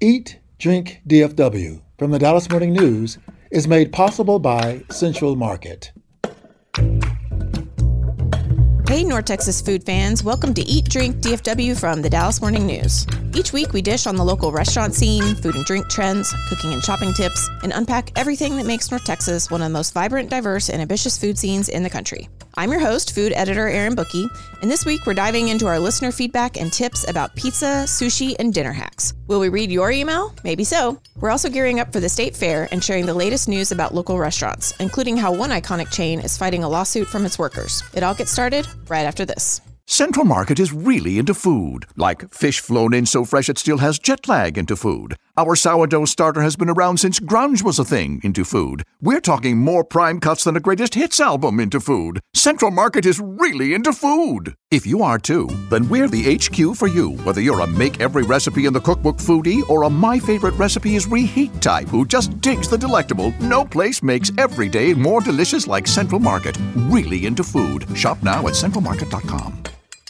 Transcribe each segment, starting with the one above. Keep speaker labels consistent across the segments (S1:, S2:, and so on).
S1: Eat, Drink DFW from the Dallas Morning News is made possible by Central Market.
S2: Hey, North Texas food fans. Welcome to Eat Drink DFW from the Dallas Morning News. Each week, we dish on the local restaurant scene, food and drink trends, cooking and shopping tips, and unpack everything that makes North Texas one of the most vibrant, diverse, and ambitious food scenes in the country. I'm your host, food editor Erin Booke, and this week we're diving into our listener feedback and tips about pizza, sushi, and dinner hacks. Will we read your email? Maybe so. We're also gearing up for the state fair and sharing the latest news about local restaurants, including how one iconic chain is fighting a lawsuit from its workers. It all gets started right after this.
S3: Central Market is really into food, like fish flown in so fresh it still has jet lag into food. Our sourdough starter has been around since grunge was a thing into food. We're talking more prime cuts than a greatest hits album into food. Central Market is really into food. If you are too, then we're the HQ for you, whether you're a make every recipe in the cookbook foodie or a my favorite recipe is reheat type who just digs the delectable. No place makes every day more delicious like Central Market. Really into food. Shop now at centralmarket.com.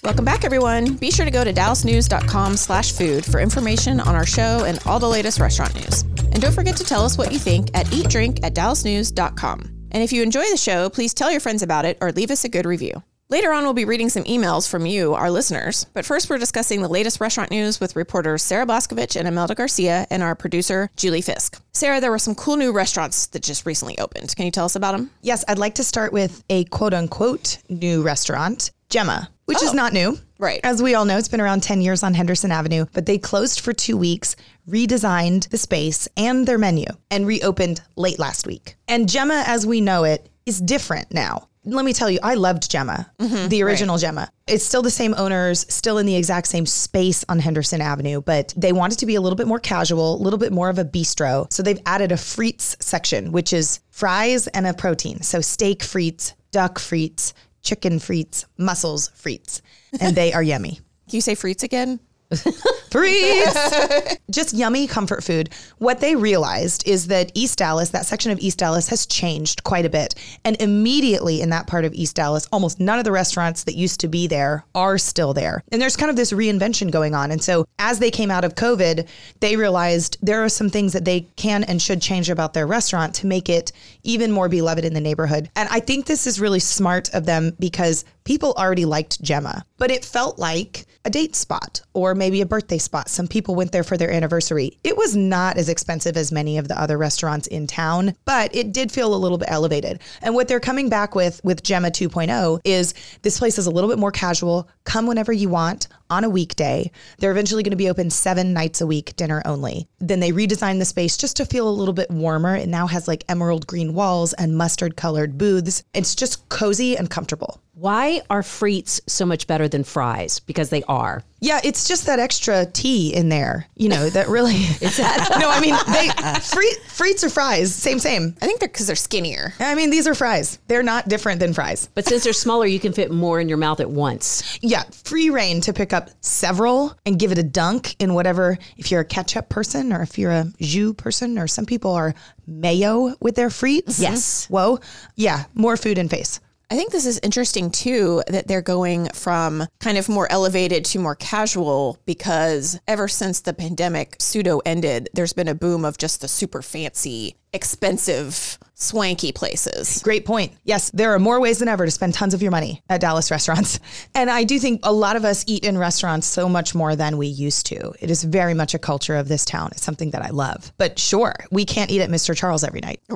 S2: Welcome back, everyone. Be sure to go to dallasnews.com slash food for information on our show and all the latest restaurant news. And don't forget to tell us what you think at eatdrink at dallasnews.com. And if you enjoy the show, please tell your friends about it or leave us a good review. Later on, we'll be reading some emails from you, our listeners. But first, we're discussing the latest restaurant news with reporters Sarah Blaskovich and Imelda Garcia and our producer, Julie Fisk. Sarah, there were some cool new restaurants that just recently opened. Can you tell us about them?
S4: Yes, I'd like to start with a quote unquote new restaurant, Gemma, which
S2: Oh.
S4: is not new.
S2: Right.
S4: As we all know, it's been around 10 years on Henderson Avenue, but they closed for two weeks, redesigned the space and their menu, and reopened late last week. And Gemma, as we know it, is different now. Let me tell you, I loved Gemma, mm-hmm. the original Gemma. It's still the same owners, still in the exact same space on Henderson Avenue, but they wanted to be a little bit more casual, a little bit more of a bistro. So they've added a frites section, which is fries and a protein. So steak frites, duck frites, chicken frites, mussels frites, and they are yummy.
S2: Can you say frites again?
S4: Frites. Just yummy comfort food. What they realized is that East Dallas, that section of East Dallas, has changed quite a bit. And immediately in that part of East Dallas, almost none of the restaurants that used to be there are still there. And there's kind of this reinvention going on. And so as they came out of COVID, they realized there are some things that they can and should change about their restaurant to make it even more beloved in the neighborhood. And I think this is really smart of them because people already liked Gemma, but it felt like a date spot or maybe a birthday spot. Some people went there for their anniversary. It was not as expensive as many of the other restaurants in town, but it did feel a little bit elevated. And what they're coming back with with Gemma 2.0 is this place is a little bit more casual. Come whenever you want on a weekday. They're eventually going to be open seven nights a week, dinner only. Then they redesigned the space just to feel a little bit warmer. It now has like emerald green walls and mustard colored booths. It's just cozy and comfortable.
S5: Why are frites so much better than fries? Because they are.
S4: Yeah, it's just that extra tea in there, you know, that really. it's that. no, I mean, they free, frites or fries, same, same.
S2: I think they're because they're skinnier.
S4: I mean, these are fries. They're not different than fries.
S5: But since they're smaller, you can fit more in your mouth at once.
S4: Yeah, free reign to pick up several and give it a dunk in whatever, if you're a ketchup person or if you're a jus person, or some people are mayo with their frites.
S5: Yes.
S4: Whoa. Yeah, more food and face.
S2: I think this is interesting too that they're going from kind of more elevated to more casual because ever since the pandemic pseudo ended, there's been a boom of just the super fancy, expensive, swanky places.
S4: Great point. Yes, there are more ways than ever to spend tons of your money at Dallas restaurants. And I do think a lot of us eat in restaurants so much more than we used to. It is very much a culture of this town. It's something that I love. But sure, we can't eat at Mr. Charles every night.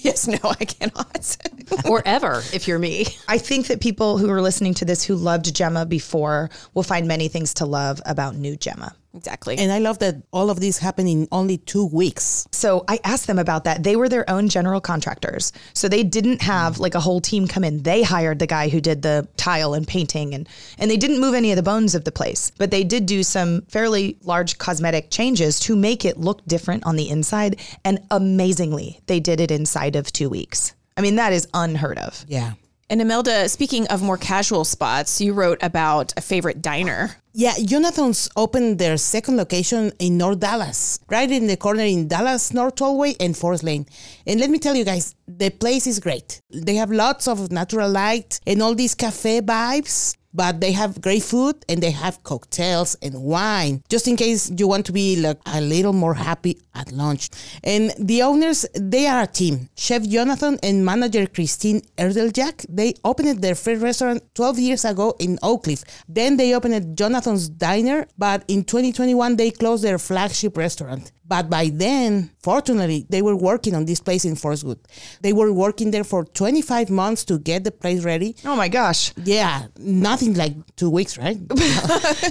S2: yes, no, I cannot.
S5: or ever, if you're me.
S4: I think that people who are listening to this who loved Gemma before will find many things to love about new Gemma.
S2: Exactly.
S6: And I love that all of this happened in only two weeks.
S4: So I asked them about that. They were their own general contractors. So they didn't have like a whole team come in. They hired the guy who did the tile and painting and and they didn't move any of the bones of the place. But they did do some fairly large cosmetic changes to make it look different on the inside and amazingly, they did it inside of 2 weeks. I mean, that is unheard of.
S6: Yeah.
S2: And Imelda, speaking of more casual spots, you wrote about a favorite diner.
S6: Yeah, Jonathan's opened their second location in North Dallas, right in the corner in Dallas North Tollway and Forest Lane. And let me tell you guys, the place is great. They have lots of natural light and all these cafe vibes. But they have great food and they have cocktails and wine, just in case you want to be like a little more happy at lunch. And the owners, they are a team. Chef Jonathan and manager Christine Erdeljac, they opened their first restaurant 12 years ago in Oak Cliff. Then they opened Jonathan's Diner, but in 2021 they closed their flagship restaurant. But by then, fortunately, they were working on this place in Forestwood. They were working there for 25 months to get the place ready.
S4: Oh my gosh.
S6: Yeah, nothing like two weeks, right?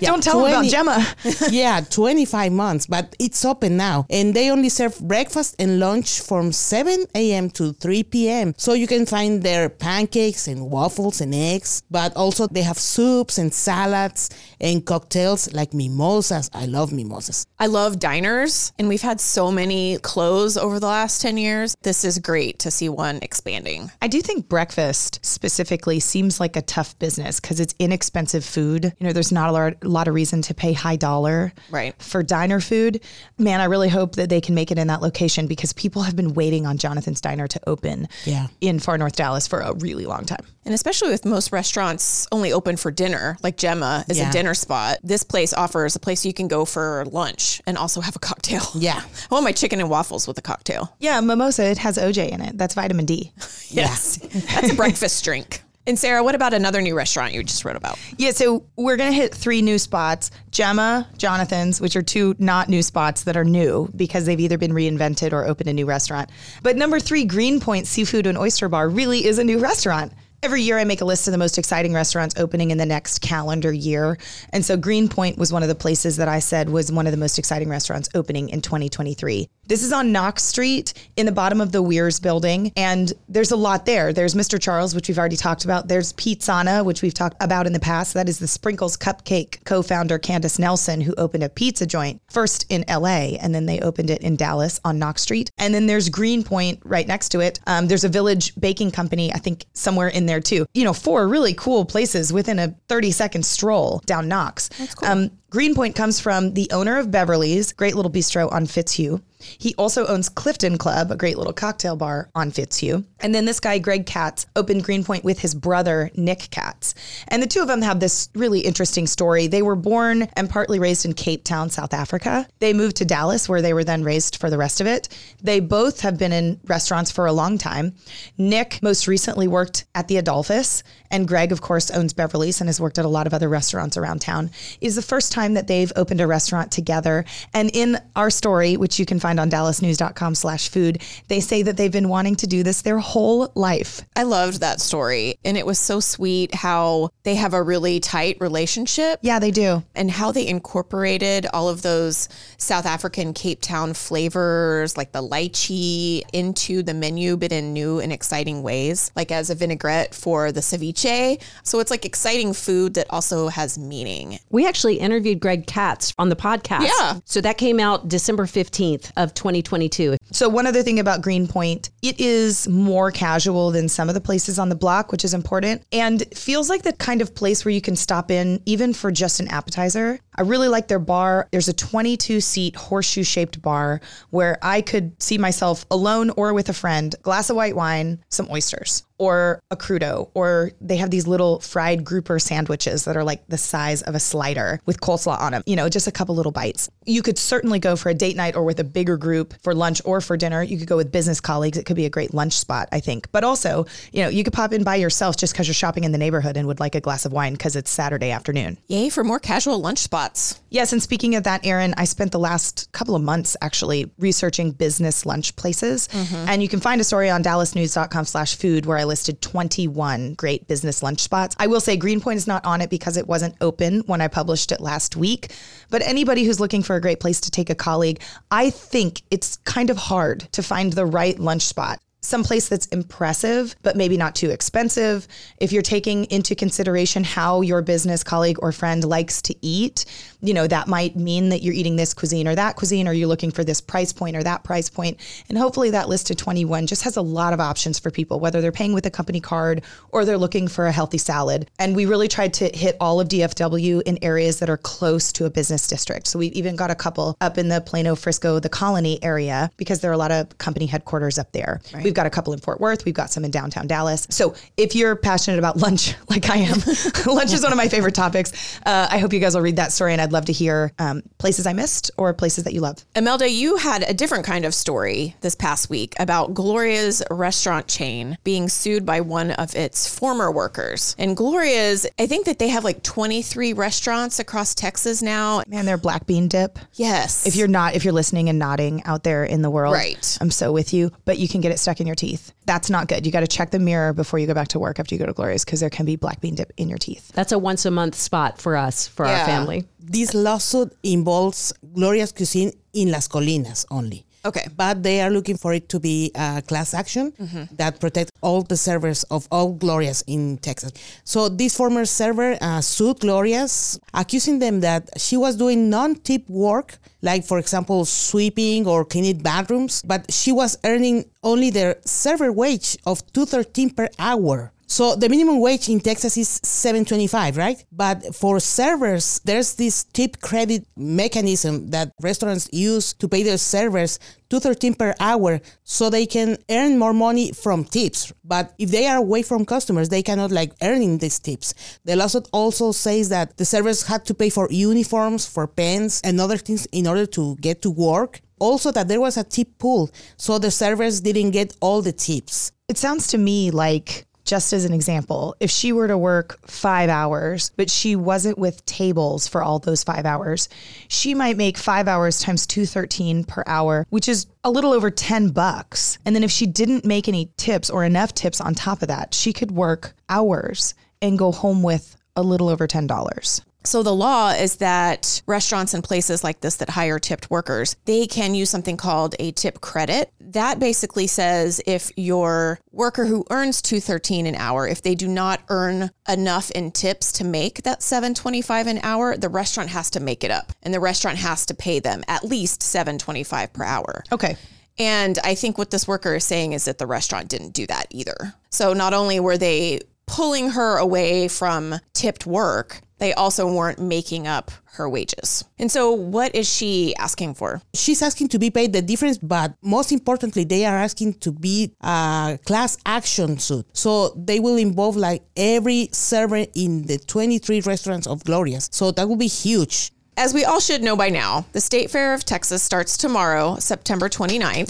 S6: Yeah,
S4: Don't tell them about Gemma.
S6: yeah, 25 months, but it's open now. And they only serve breakfast and lunch from 7 a.m. to 3 p.m. So you can find their pancakes and waffles and eggs, but also they have soups and salads and cocktails like mimosas. I love mimosas.
S2: I love diners, and we've had so many close over the last 10 years. This is great to see one expanding.
S4: I do think breakfast specifically seems like a tough business because it's inexpensive food. You know, there's not a lot, a lot of reason to pay high dollar
S2: Right.
S4: for diner food. Man, I really hope that they can make it in that location because people have been waiting on Jonathan's Diner to open
S6: Yeah.
S4: in far north Dallas for a really long time.
S2: And especially with most restaurants only open for dinner, like Gemma is
S6: Yeah.
S2: a dinner spot, this place offers a place you can go for lunch and also have a cocktail.
S6: Yeah.
S2: I want my chicken and waffles with a cocktail.
S4: Yeah, mimosa, it has OJ in it. That's vitamin D.
S2: Yes. That's a breakfast drink. And Sarah, what about another new restaurant you just wrote about?
S4: Yeah, so we're going to hit three new spots Gemma, Jonathan's, which are two not new spots that are new because they've either been reinvented or opened a new restaurant. But number three, Greenpoint Seafood and Oyster Bar really is a new restaurant. Every year, I make a list of the most exciting restaurants opening in the next calendar year. And so, Greenpoint was one of the places that I said was one of the most exciting restaurants opening in 2023. This is on Knox Street in the bottom of the Weirs building. And there's a lot there. There's Mr. Charles, which we've already talked about. There's Pizzana, which we've talked about in the past. That is the Sprinkles Cupcake co founder, Candace Nelson, who opened a pizza joint first in LA and then they opened it in Dallas on Knox Street. And then there's Greenpoint right next to it. Um, there's a village baking company, I think somewhere in there too. You know, four really cool places within a 30 second stroll down Knox. That's cool. Um, Greenpoint comes from the owner of Beverly's, great little bistro on Fitzhugh. He also owns Clifton Club, a great little cocktail bar on Fitzhugh. And then this guy, Greg Katz, opened Greenpoint with his brother, Nick Katz. And the two of them have this really interesting story. They were born and partly raised in Cape Town, South Africa. They moved to Dallas, where they were then raised for the rest of it. They both have been in restaurants for a long time. Nick most recently worked at the Adolphus, and Greg, of course, owns Beverly's and has worked at a lot of other restaurants around town. It is the first time that they've opened a restaurant together. And in our story, which you can find on dallasnews.com slash food, they say that they've been wanting to do this their whole life.
S2: I loved that story. And it was so sweet how they have a really tight relationship.
S4: Yeah, they do.
S2: and how they incorporated all of those South African Cape Town flavors, like the lychee, into the menu, but in new and exciting ways, like as a vinaigrette for the ceviche. So it's like exciting food that also has meaning.
S5: We actually interviewed Greg Katz on the podcast.
S2: Yeah.
S5: So that came out December 15th of 2022.
S4: So one other thing about Greenpoint, it is more casual than some of the places on the block, which is important and feels like the kind of place where you can stop in even for just an appetizer. I really like their bar. There's a 22 seat horseshoe shaped bar where I could see myself alone or with a friend, glass of white wine, some oysters or a crudo, or they have these little fried grouper sandwiches that are like the size of a slider with coleslaw on them, you know, just a couple little bites. You could certainly go for a date night or with a bigger group for lunch or for dinner. You could go with business colleagues. It could be a great lunch spot, I think. But also, you know, you could pop in by yourself just because you're shopping in the neighborhood and would like a glass of wine because it's Saturday afternoon.
S2: Yay for more casual lunch spots.
S4: Yes, and speaking of that, Erin, I spent the last couple of months actually researching business lunch places. Mm-hmm. And you can find a story on dallasnews.com slash food where I listed 21 great business lunch spots. I will say Greenpoint is not on it because it wasn't open when I published it last week. But anybody who's looking for a great place to take a colleague, I think it's kind of hard to find the right lunch spot someplace that's impressive, but maybe not too expensive. If you're taking into consideration how your business colleague or friend likes to eat, you know, that might mean that you're eating this cuisine or that cuisine, or you're looking for this price point or that price point. And hopefully that list of 21 just has a lot of options for people, whether they're paying with a company card or they're looking for a healthy salad. And we really tried to hit all of DFW in areas that are close to a business district. So we've even got a couple up in the Plano, Frisco, the Colony area because there are a lot of company headquarters up there. We We've got a couple in Fort Worth. We've got some in downtown Dallas. So if you're passionate about lunch, like I am, lunch is one of my favorite topics. Uh, I hope you guys will read that story, and I'd love to hear um, places I missed or places that you love.
S2: Imelda, you had a different kind of story this past week about Gloria's restaurant chain being sued by one of its former workers. And Gloria's, I think that they have like 23 restaurants across Texas now.
S4: Man, their black bean dip.
S2: Yes.
S4: If you're not, if you're listening and nodding out there in the world,
S2: Right.
S4: I'm so with you. But you can get it stuck in your teeth. That's not good. You got to check the mirror before you go back to work after you go to Gloria's because there can be black bean dip in your teeth.
S5: That's a once a month spot for us, for
S2: Yeah.
S5: our family.
S6: This lawsuit involves Gloria's Cuisine in Las Colinas only.
S2: Okay.
S6: But they are looking for it to be a class action that protects all the servers of all Glorias in Texas. So this former server uh, sued Gloria's, accusing them that she was doing non-tip work, like for example sweeping or cleaning bathrooms, but she was earning only their server wage of two thirteen per hour. So the minimum wage in Texas is 7.25, right? But for servers, there's this tip credit mechanism that restaurants use to pay their servers 2.13 per hour so they can earn more money from tips. But if they are away from customers, they cannot like earning these tips. The lawsuit also says that the servers had to pay for uniforms, for pens, and other things in order to get to work. Also that there was a tip pool, so the servers didn't get all the tips.
S4: It sounds to me like, just as an example, if she were to work five hours, but she wasn't with tables for all those five hours, she might make five hours times 213 per hour, which is a little over 10 bucks. And then if she didn't make any tips or enough tips on top of that, she could work hours and go home with a little over $10.
S2: So the law is that restaurants and places like this that hire tipped workers, they can use something called a tip credit. That basically says if your worker who earns 213 an hour, if they do not earn enough in tips to make that 725 an hour, the restaurant has to make it up and the restaurant has to pay them at least 725 per hour.
S4: Okay.
S2: And I think what this worker is saying is that the restaurant didn't do that either. So not only were they pulling her away from tipped work, they also weren't making up her wages. And so what is she asking for?
S6: she's asking to be paid the difference, but most importantly, they are asking to be a class action suit. So they will involve like every server in the 23 restaurants of Gloria's. So that will be huge.
S2: As we all should know by now, the State Fair of Texas starts tomorrow, September 29th.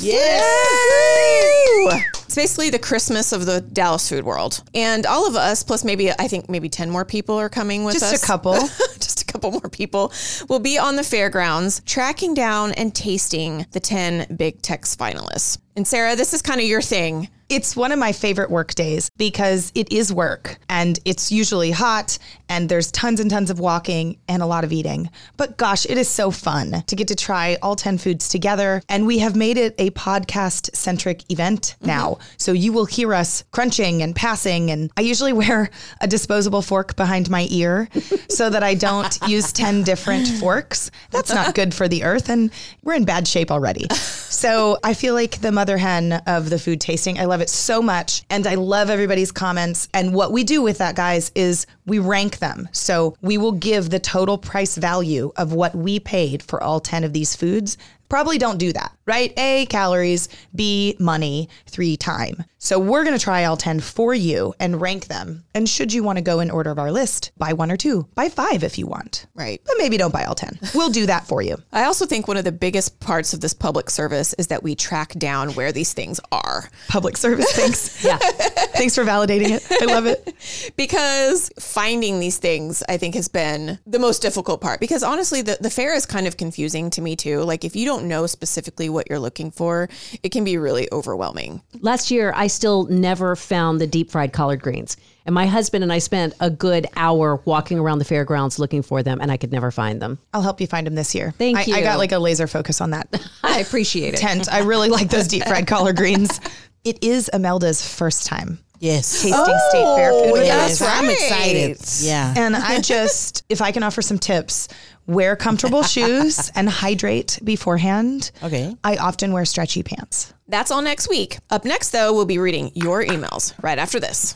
S2: It's basically the Christmas of the Dallas food world. And all of us, plus maybe, I think maybe 10 more people are coming with
S4: Just
S2: us.
S4: Just a couple.
S2: just a couple more people will be on the fairgrounds tracking down and tasting the 10 Big Tex finalists. And Sarah, this is kind of your thing.
S4: It's one of my favorite work days because it is work and it's usually hot and there's tons and tons of walking and a lot of eating. But gosh, it is so fun to get to try all 10 foods together. And we have made it a podcast centric event mm-hmm. now. So you will hear us crunching and passing. And I usually wear a disposable fork behind my ear so that I don't use 10 different forks. That's not good for the earth. And we're in bad shape already. So I feel like the mother hen of the food tasting. I love it so much. And I love everybody's comments. And what we do with that, guys, is we rank them. So we will give the total price value of what we paid for all 10 of these foods. Probably don't do that, right? A, calories, B, money, three, time. So we're going to try all 10 for you and rank them. And should you want to go in order of our list, buy one or two, buy five if you want.
S2: Right.
S4: But maybe don't buy all 10. We'll do that for you.
S2: I also think one of the biggest parts of this public service is that we track down where these things are.
S4: Public service, thanks. yeah. Thanks for validating it. I love it.
S2: because finding these things I think has been the most difficult part because honestly the, the fair is kind of confusing to me too like if you don't know specifically what you're looking for it can be really overwhelming
S5: Last year, I still never found the deep fried collard greens. And my husband and I spent a good hour walking around the fairgrounds looking for them, and I could never find them.
S4: I'll help you find them this year.
S5: Thank
S4: I, I got like a laser focus on that
S5: I appreciate it.
S4: tent. I really like those deep fried collard greens. It is Imelda's first time
S6: Yes.
S4: tasting oh, state fair food. with
S6: yes,
S4: us.
S6: I'm excited. Yeah.
S4: And I just, if I can offer some tips, wear comfortable shoes and hydrate beforehand.
S6: Okay.
S4: I often wear stretchy pants.
S2: that's all next week up next though we'll be reading your emails right after this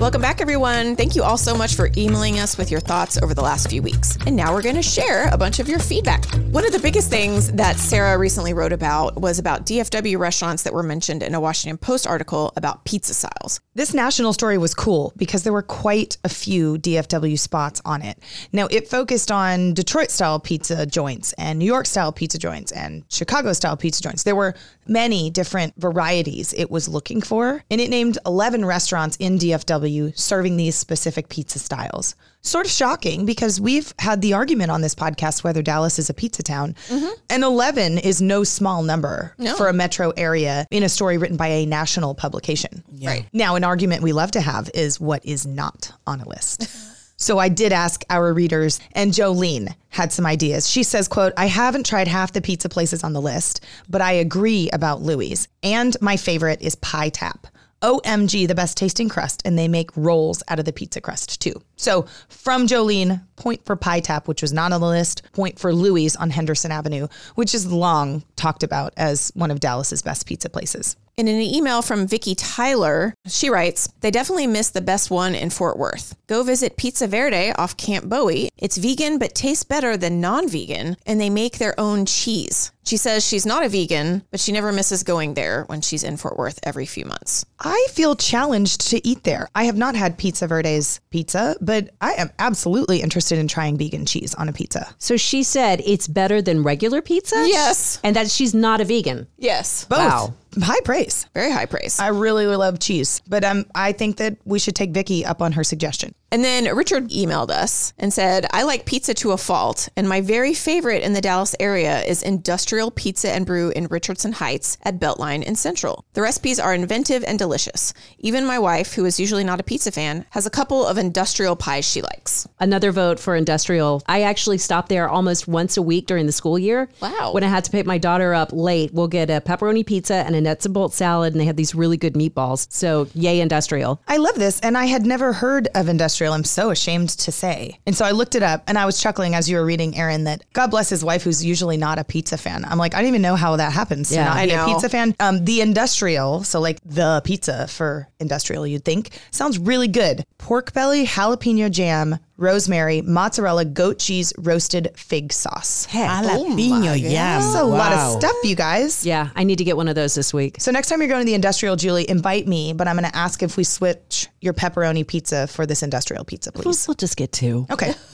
S2: Welcome back, everyone. Thank you all so much for emailing us with your thoughts over the last few weeks. And now we're going to share a bunch of your feedback. One of the biggest things that Sarah recently wrote about was about DFW restaurants that were mentioned in a Washington Post article about pizza styles.
S4: This national story was cool because there were quite a few DFW spots on it. Now, it focused on Detroit style pizza joints and New York style pizza joints and Chicago style pizza joints. There were many different varieties it was looking for, and it named 11 restaurants in DFW serving these specific pizza styles. Sort of shocking because we've had the argument on this podcast whether Dallas is a pizza town. Mm-hmm. And 11 is no small number for a metro area in a story written by a national publication.
S2: Right.
S4: Now, an argument we love to have is what is not on a list. So I did ask our readers, and Jolene had some ideas. She says, quote, I haven't tried half the pizza places on the list, but I agree about Louis. And my favorite is Pie Tap. OMG, the best tasting crust, and they make rolls out of the pizza crust too. So from Jolene, point for Pie Tap, which was not on the list, point for Louis on Henderson Avenue, which is long talked about as one of Dallas's best pizza places.
S2: And in an email from Vicky Tyler, she writes, They definitely missed the best one in Fort Worth. Go visit Pizza Verde off Camp Bowie. It's vegan, but tastes better than non vegan, and they make their own cheese. She says she's not a vegan, but she never misses going there when she's in Fort Worth every few months.
S4: I feel challenged to eat there. I have not had Pizza Verde's pizza, but I am absolutely interested in trying vegan cheese on a pizza.
S5: So she said it's better than regular pizza?
S2: Yes.
S5: And that she's not a vegan.
S2: Yes.
S4: Both.
S5: Wow.
S4: High praise.
S2: Very high praise.
S4: I really love cheese, but um, I think that we should take Vicky up on her suggestion.
S2: And then Richard emailed us and said, I like pizza to a fault, and my very favorite in the Dallas area is Industrial Pizza and Brew in Richardson Heights at Beltline and Central. The recipes are inventive and delicious. Even my wife, who is usually not a pizza fan, has a couple of industrial pies she likes.
S5: Another vote for industrial. I actually stop there almost once a week during the school year.
S2: Wow.
S5: When I had to pick my daughter up late, we'll get a pepperoni pizza and a nuts and bolt salad, and they have these really good meatballs. So, yay, industrial.
S4: I love this, and I had never heard of industrial. I'm so ashamed to say. And so I looked it up, and I was chuckling as you were reading, Aaron, that God bless his wife, who's usually not a pizza fan. I'm like, I don't even know how that happens to
S5: Yeah.
S4: not
S2: I
S4: be
S2: know.
S4: a pizza fan. Um, the industrial, so like the pizza for industrial, you'd think, sounds really good. Pork belly, jalapeno jam, rosemary, mozzarella, goat cheese, roasted fig sauce.
S6: Oh Jalapeno yam.
S4: That's a lot of stuff, you guys.
S5: Yeah, I need to get one of those this week.
S4: So next time you're going to the industrial, Julie, invite me, but I'm going to ask if we switch your pepperoni pizza for this industrial pizza,
S5: We'll,
S4: please.
S5: we'll just get two.
S4: Okay.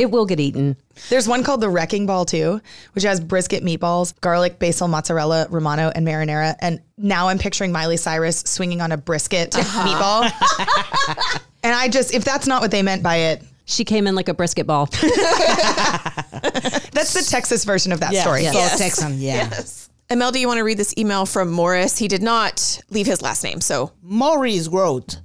S5: It will get eaten.
S4: There's one called the Wrecking Ball too, which has brisket meatballs, garlic, basil, mozzarella, romano, and marinara. And now I'm picturing Miley Cyrus swinging on a brisket uh-huh. meatball. and I just, if that's not what they meant by it,
S5: She came in like a brisket ball.
S4: that's the Texas version of that
S6: Yeah,
S4: story.
S6: so Texan, yeah.
S2: Amel, do you want to read this email from Morris? He did not leave his last name, so
S6: Morris wrote,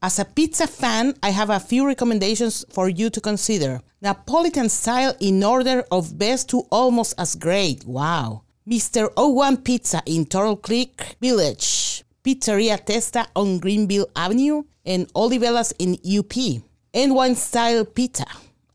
S6: As a pizza fan, I have a few recommendations for you to consider. Napolitan style in order of best to almost as great. Wow. Mr. O1 Pizza in Turtle Creek Village. Pizzeria Testa on Greenville Avenue and Olivella's in UP. N1 style pizza.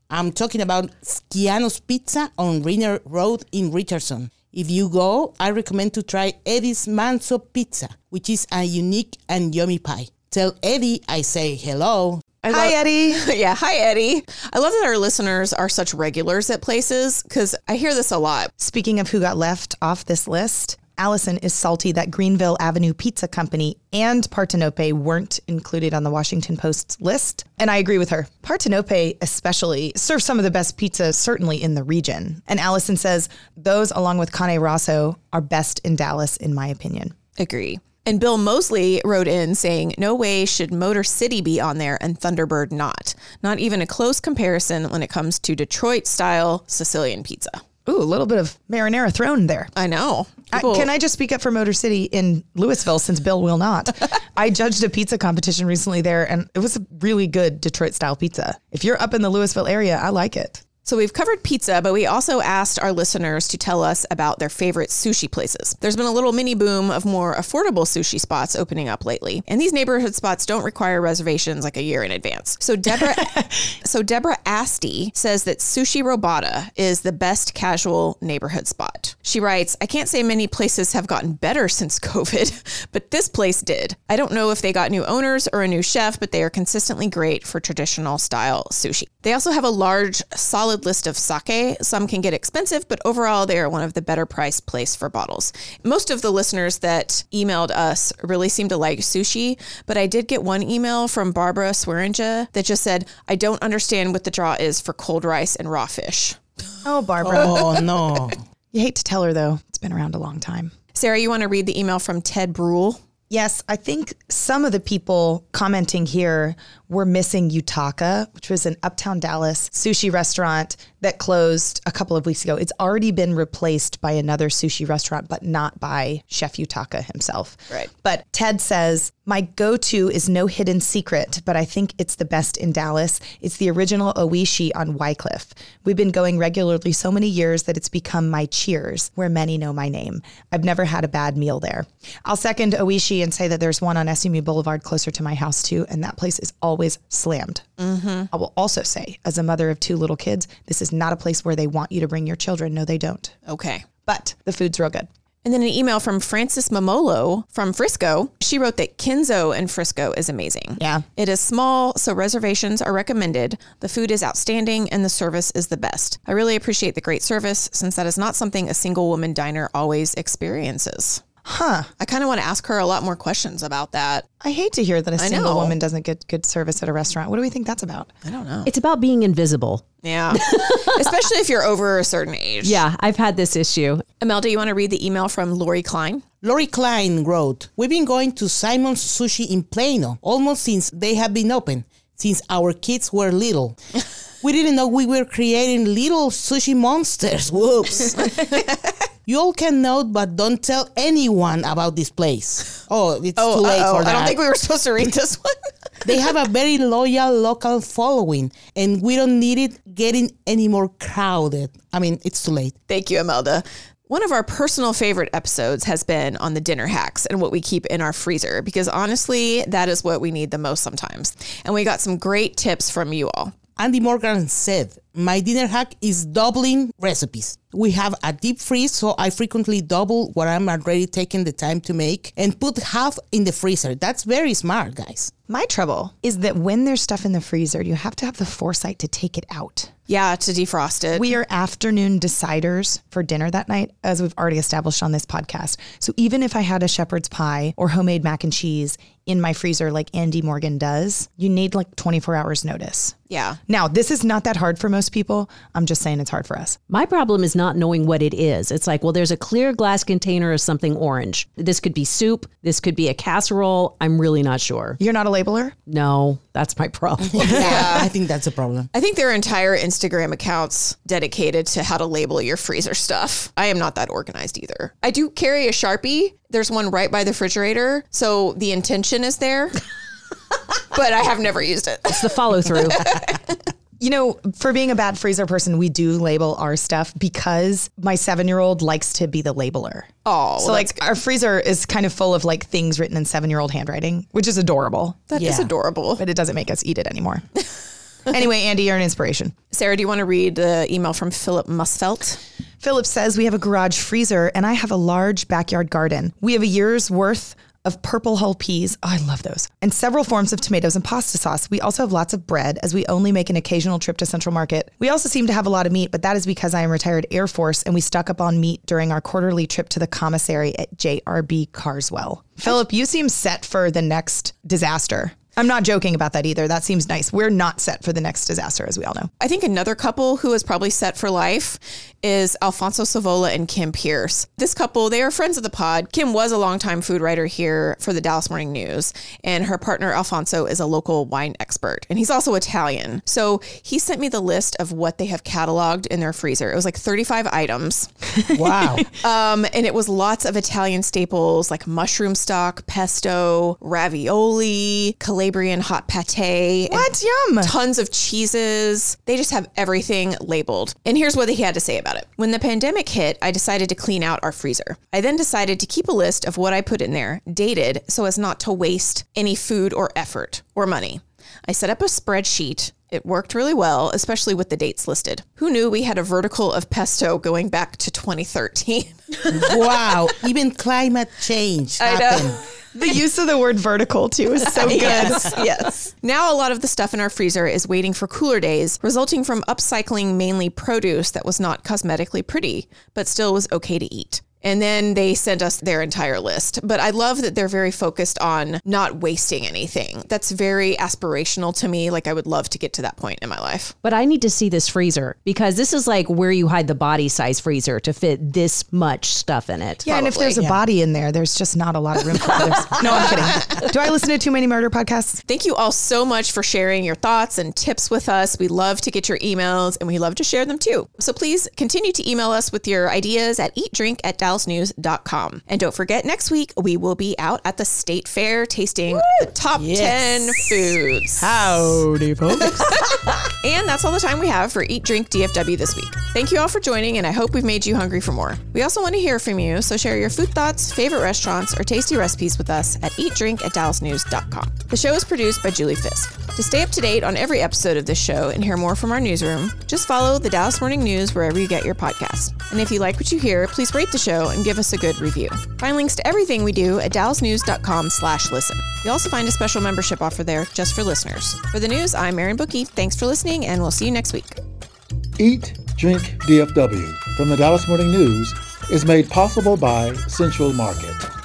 S6: I'm talking about Schiano's Pizza on Renner Road in Richardson. If you go, I recommend to try Eddie's Manso Pizza, which is a unique and yummy pie. Tell Eddie I say hello.
S2: I
S4: Hi,
S2: love-
S4: Eddie.
S2: yeah, hi Eddie. I love that our listeners are such regulars at places because I hear this a lot.
S4: Speaking of who got left off this list, Allison is salty that Greenville Avenue Pizza Company and Partenope weren't included on the Washington Post's list. And I agree with her. Partenope, especially, serves some of the best pizza, certainly in the region. And Allison says those, along with Cane Rosso, are best in Dallas, in my opinion.
S2: Agree. And Bill Mosley wrote in saying, No way should Motor City be on there and Thunderbird not. Not even a close comparison when it comes to Detroit style Sicilian pizza.
S4: Ooh, a little bit of marinara thrown there.
S2: I know.
S4: I- can I just speak up for Motor City in Lewisville since Bill will not? I judged a pizza competition recently there and it was a really good Detroit style pizza. If you're up in the Lewisville area, I like it.
S2: So we've covered pizza, but we also asked our listeners to tell us about their favorite sushi places. There's been a little mini boom of more affordable sushi spots opening up lately, and these neighborhood spots don't require reservations like a year in advance. So Deborah, so Deborah Asti says that Sushi Robata is the best casual neighborhood spot. She writes, "I can't say many places have gotten better since COVID, but this place did. I don't know if they got new owners or a new chef, but they are consistently great for traditional style sushi. They also have a large, solid list of sake. Some can get expensive, but overall, they are one of the better priced place for bottles. Most of the listeners that emailed us really seem to like sushi, but I did get one email from Barbara Swearinga that just said, I don't understand what the draw is for cold rice and raw fish.
S4: Oh, Barbara.
S6: Oh no.
S4: You hate to tell her though, it's been around a long time.
S2: Sarah, you want to read the email from Ted Brule?
S4: Yes, I think some of the people commenting here were missing Yutaka, which was an uptown Dallas sushi restaurant that closed a couple of weeks ago. It's already been replaced by another sushi restaurant, but not by Chef Yutaka himself.
S2: Right.
S4: But Ted says, My go to is no hidden secret, but I think it's the best in Dallas. It's the original Oishii on Wycliff. We've been going regularly so many years that it's become my cheers, where many know my name. I've never had a bad meal there. I'll second Oishii and say that there's one on SMU Boulevard closer to my house too, and that place is always slammed. Mm-hmm. I will also say, as a mother of two little kids, this is not a place where they want you to bring your children. No, they don't.
S2: Okay.
S4: But the food's real good.
S2: And then an email from Frances Mamolo from Frisco. She wrote that Kinzo in Frisco is amazing.
S4: Yeah.
S2: It is small, so reservations are recommended. The food is outstanding and the service is the best. I really appreciate the great service since that is not something a single woman diner always experiences.
S4: Huh.
S2: I kind of want to ask her a lot more questions about that.
S4: I hate to hear that a single
S2: know.
S4: woman doesn't get good service at a restaurant. What do we think that's about?
S2: I don't know.
S5: It's about being invisible.
S2: Yeah. Especially if you're over a certain age.
S5: Yeah, I've had this issue.
S2: Imelda, you want to read the email from Lori Klein?
S6: Lori Klein wrote, We've been going to Simon's Sushi in Plano almost since they have been open, since our kids were little. we didn't know we were creating little sushi monsters. Whoops. you all can note, but don't tell anyone about this place. Oh, it's oh, too late
S2: uh-oh.
S6: for that.
S2: I don't think we were supposed to read this one.
S6: they have a very loyal local following, and we don't need it getting any more crowded. I mean, it's too late.
S2: Thank you, Imelda. One of our personal favorite episodes has been on the dinner hacks and what we keep in our freezer because honestly, that is what we need the most sometimes. And we got some great tips from you all.
S6: Andy Morgan said, My dinner hack is doubling recipes. We have a deep freeze, so I frequently double what I'm already taking the time to make and put half in the freezer. That's very smart, guys.
S4: My trouble is that when there's stuff in the freezer, you have to have the foresight to take it out.
S2: Yeah, to defrost it.
S4: We are afternoon deciders for dinner that night, as we've already established on this podcast. So even if I had a shepherd's pie or homemade mac and cheese in my freezer like Andy Morgan does, you need like 24 hours notice.
S2: yeah.
S4: Now, this is not that hard for most people. I'm just saying it's hard for us.
S5: My problem is not knowing what it is. It's like, well, there's a clear glass container of something orange. This could be soup. This could be a casserole. I'm really not sure.
S4: You're not a labeler?
S5: No, that's my problem.
S6: Yeah, I think that's a problem.
S2: I think there are entire Instagram accounts dedicated to how to label your freezer stuff. I am not that organized either. I do carry a Sharpie. There's one right by the refrigerator. So the intention is there, but I have never used it.
S5: it's the follow through.
S4: You know, for being a bad freezer person, we do label our stuff because my seven year old likes to be the labeler.
S2: Oh,
S4: so like our freezer is kind of full of like things written in seven year old handwriting, which is adorable,
S2: that is
S6: Yeah.
S2: adorable.
S4: but it doesn't make us eat it anymore. anyway, Andy, you're an inspiration.
S2: Sarah, do you want to read the email from Philip Musfelt?
S4: Philip says we have a garage freezer and I have a large backyard garden. We have a year's worth of purple hull peas. Oh, I love those. And several forms of tomatoes and pasta sauce. We also have lots of bread as we only make an occasional trip to Central Market. We also seem to have a lot of meat, but that is because I am retired Air Force and we stock up on meat during our quarterly trip to the commissary at JRB Carswell. Philip, you seem set for the next disaster. I'm not joking about that either. That seems nice. We're not set for the next disaster, as we all know.
S2: I think another couple who is probably set for life is Alfonso Cevola and Kim Pierce. This couple, they are friends of the pod. Kim was a longtime food writer here for the Dallas Morning News, and her partner Alfonso is a local wine expert, and he's also Italian. So he sent me the list of what they have cataloged in their freezer. It was like 35 items.
S6: Wow.
S2: Um, and it was lots of Italian staples like mushroom stock, pesto, ravioli, Calabrian hot pate.
S4: What? Yum.
S2: Tons of cheeses. They just have everything labeled. And here's what he had to say about it. When the pandemic hit, I decided to clean out our freezer. I then decided to keep a list of what I put in there, dated, so as not to waste any food or effort or money. I set up a spreadsheet. It worked really well, especially with the dates listed. Who knew we had a vertical of pesto going back to 2013?
S6: wow. Even climate change
S2: I know.
S6: happened.
S4: The use of the word vertical, too, is so good.
S2: yes, yes. Now a lot of the stuff in our freezer is waiting for cooler days, resulting from upcycling mainly produce that was not cosmetically pretty, but still was okay to eat. And then they sent us their entire list. But I love that they're very focused on not wasting anything. That's very aspirational to me. Like I would love to get to that point in my life.
S5: But I need to see this freezer because this is like where you hide the body size freezer to fit this much stuff in it.
S4: Yeah, and if there's a body in there, there's just not a lot of room for others. No, I'm kidding. Do I listen to too many murder podcasts?
S2: Thank you all so much for sharing your thoughts and tips with us. We love to get your emails and we love to share them too. So please continue to email us with your ideas at eatdrink at dallasnews.com. And don't forget, next week we will be out at the state fair tasting the top
S6: Yes.
S2: 10 foods.
S6: Howdy, folks.
S2: And that's all the time we have for Eat Drink DFW this week. Thank you all for joining, and I hope we've made you hungry for more. We also want to hear from you, so share your food thoughts, favorite restaurants, or tasty recipes with us at eatdrink at dallasnews.com. The show is produced by Julie Fisk. To stay up to date on every episode of this show and hear more from our newsroom, just follow the Dallas Morning News wherever you get your podcasts. And if you like what you hear, please rate the show and give us a good review. Find links to everything we do at dallasnews.com slash listen. You'll also find a special membership offer there just for listeners. For the news, I'm Erin Booke. Thanks for listening, and we'll see you next week.
S1: Eat, Drink DFW from the Dallas Morning News is made possible by Central Market.